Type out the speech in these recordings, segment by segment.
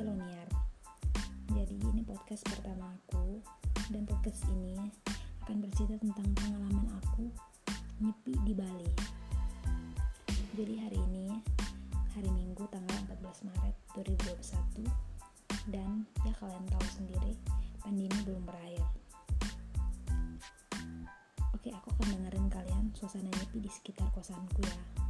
Loniar. Jadi ini podcast pertama aku dan podcast ini akan bercerita tentang pengalaman aku nyepi di Bali. Jadi hari ini hari Minggu tanggal 14 Maret 2021 dan ya kalian tahu sendiri pandemi belum berakhir. Oke, aku akan dengerin kalian suasana nyepi di sekitar kosanku ya.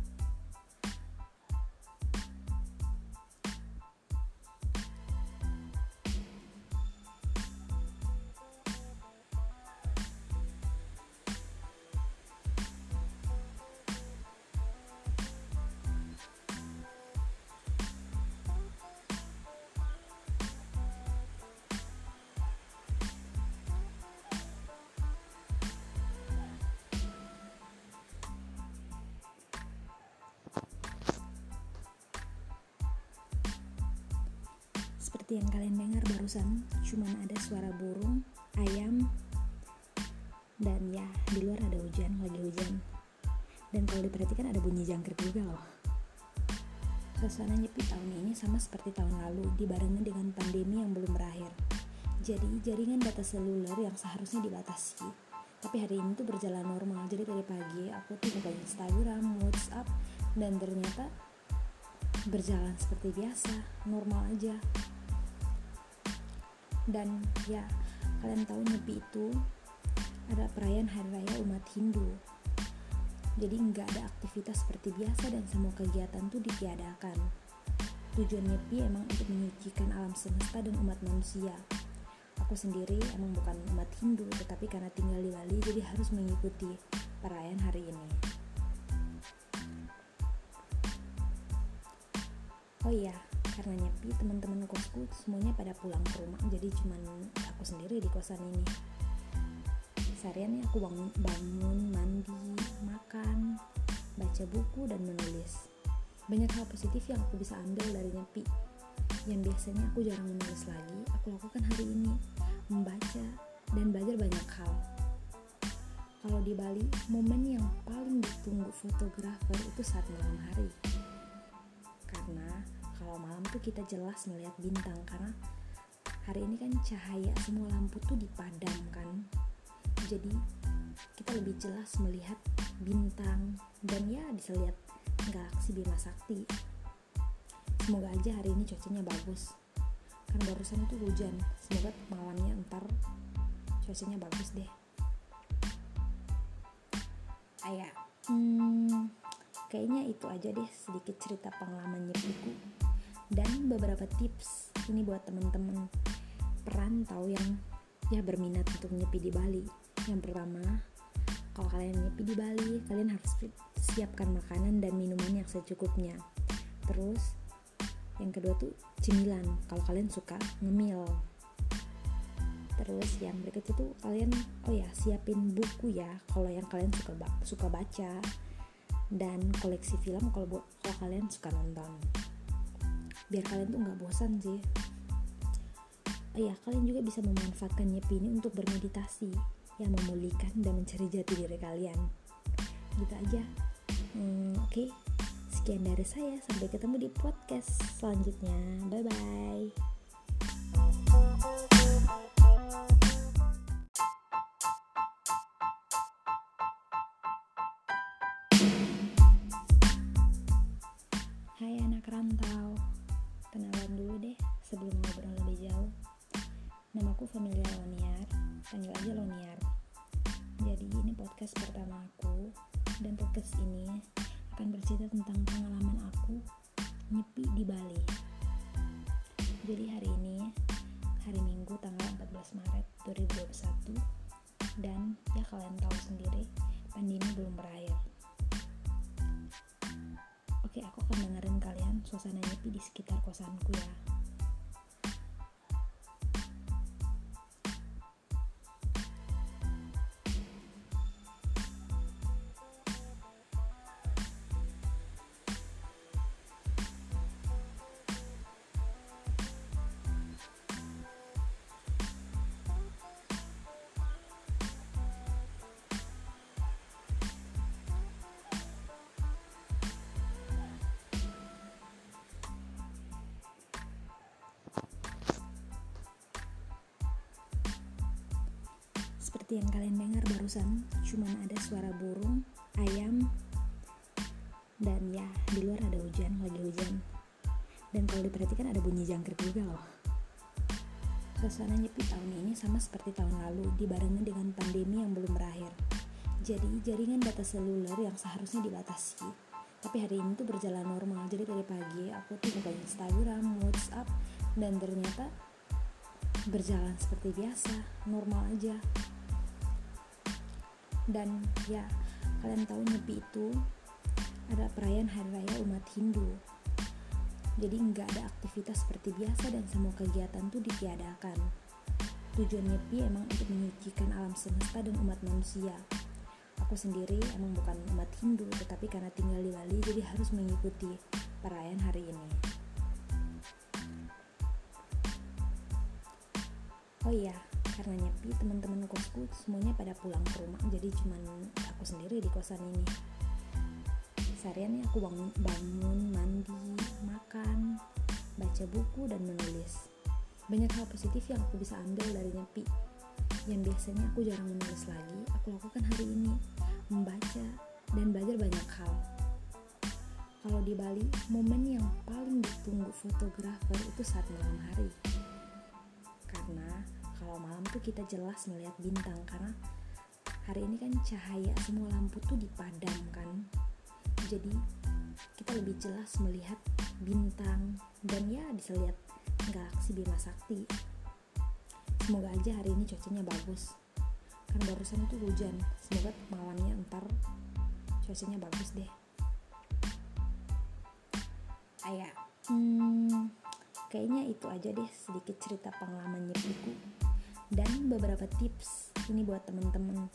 Seperti yang kalian dengar barusan, cuman ada suara burung, ayam, dan ya di luar ada hujan, lagi hujan. Dan kalau diperhatikan ada bunyi jangkrik juga loh. Suasana nyepi tahun ini sama seperti tahun lalu, dibarengi dengan pandemi yang belum berakhir. Jadi jaringan data seluler yang seharusnya dibatasi, tapi hari ini tuh berjalan normal. Jadi dari pagi aku tuh buka Instagram, WhatsApp, dan ternyata berjalan seperti biasa, normal aja. Dan ya, kalian tahu Nyepi itu adalah perayaan hari raya umat Hindu. Jadi nggak ada aktivitas seperti biasa dan semua kegiatan tuh ditiadakan. Tujuan Nyepi emang untuk menyucikan alam semesta dan umat manusia. Aku sendiri emang bukan umat Hindu, tetapi karena tinggal di Bali jadi harus mengikuti perayaan hari ini. Oh iya, karena nyepi teman-teman kosku semuanya pada pulang ke rumah, jadi cuman aku sendiri di kosan ini. Seharian aku bangun, bangun, mandi, makan, baca buku dan menulis. Banyak hal positif yang aku bisa ambil dari nyepi. Yang biasanya aku jarang menulis lagi, aku lakukan hari ini, membaca dan belajar banyak hal. Kalau di Bali, momen yang paling ditunggu fotografer itu saat malam hari tuh kita jelas melihat bintang karena hari ini kan cahaya semua lampu tuh dipadamkan jadi kita lebih jelas melihat bintang dan ya bisa lihat galaksi Bima Sakti. Semoga aja hari ini cuacanya bagus. Karena barusan tuh hujan semoga malamnya ntar cuacanya bagus deh. Ayah hmm, kayaknya itu aja deh sedikit cerita pengalaman nyepiku dan beberapa tips ini buat temen-temen perantau yang ya berminat untuk nyepi di Bali. Yang pertama kalau kalian nyepi di Bali kalian harus siapkan makanan dan minuman yang secukupnya. Terus yang kedua tuh cemilan kalau kalian suka ngemil. Terus yang berikut itu kalian oh ya siapin buku ya kalau yang kalian suka suka baca. Dan koleksi film kalau kalau kalian suka nonton biar kalian tuh nggak bosan sih. Oh ya kalian juga bisa memanfaatkan nyepi ini untuk bermeditasi yang memulihkan dan mencari jati diri kalian. Gitu aja. Hmm, oke. Okay. sekian dari saya. Sampai ketemu di podcast selanjutnya. Bye bye Loniar. Jadi ini podcast pertama aku dan podcast ini akan bercerita tentang pengalaman aku nyepi di Bali. Jadi hari ini hari Minggu tanggal 14 Maret 2021 dan ya kalian tahu sendiri pandemi belum berakhir. Oke, aku akan dengerin kalian suasana nyepi di sekitar kosanku ya. Seperti yang kalian dengar barusan, cuman ada suara burung, ayam, dan ya di luar ada hujan, lagi hujan. Dan kalau diperhatikan ada bunyi jangkrik juga loh. Suasana nyepi tahun ini sama seperti tahun lalu, dibarengi dengan pandemi yang belum berakhir. Jadi jaringan data seluler yang seharusnya dibatasi, tapi hari ini tuh berjalan normal. Jadi dari pagi aku tuh buka Instagram, WhatsApp, dan ternyata berjalan seperti biasa normal aja dan ya kalian tahu nyepi itu adalah perayaan hari raya umat Hindu. Jadi nggak ada aktivitas seperti biasa dan semua kegiatan tuh ditiadakan. Tujuan nyepi emang untuk menyucikan alam semesta dan umat manusia. Aku sendiri emang bukan umat Hindu tetapi karena tinggal di Bali jadi harus mengikuti perayaan hari ini. Oh iya karena nyepi teman-teman kosku semuanya pada pulang ke rumah. Jadi cuman aku sendiri di kosan ini. Seharian aku bangun, bangun mandi makan baca buku dan menulis. Banyak hal positif yang aku bisa ambil dari nyepi. Yang biasanya aku jarang menulis lagi aku lakukan hari ini. Membaca dan belajar banyak hal. Kalau di Bali momen yang paling ditunggu fotografer itu saat malam hari. Karena kalau malam tuh kita jelas melihat bintang karena hari ini kan cahaya semua lampu tuh dipadamkan jadi kita lebih jelas melihat bintang dan ya bisa lihat galaksi Bima Sakti. Semoga aja hari ini cuacanya bagus. Karena barusan tuh hujan semoga malamnya ntar cuacanya bagus deh. Ayah hmm, kayaknya itu aja deh sedikit cerita pengalaman nyepiku dan beberapa tips ini buat temen-temen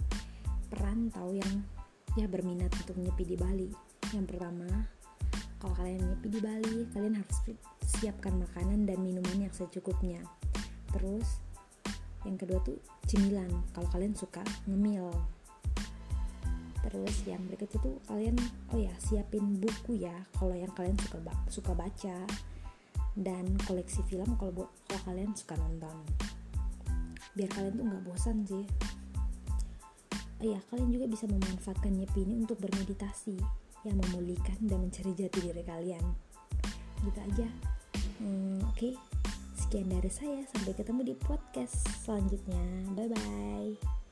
perantau yang ya berminat untuk nyepi di Bali. Yang pertama kalau kalian nyepi di Bali kalian harus siapkan makanan dan minuman yang secukupnya. Terus yang kedua tuh cemilan kalau kalian suka ngemil. Terus yang berikut itu kalian oh ya siapin buku ya kalau yang kalian suka suka baca. Dan koleksi film kalau kalau kalian suka nonton biar kalian tuh nggak bosan sih Iya, kalian juga bisa memanfaatkan nyepi ini untuk bermeditasi yang memulihkan dan mencari jati diri kalian. Gitu aja. Hmm, Oke, okay. sekian dari saya. Sampai ketemu di podcast selanjutnya. Bye bye.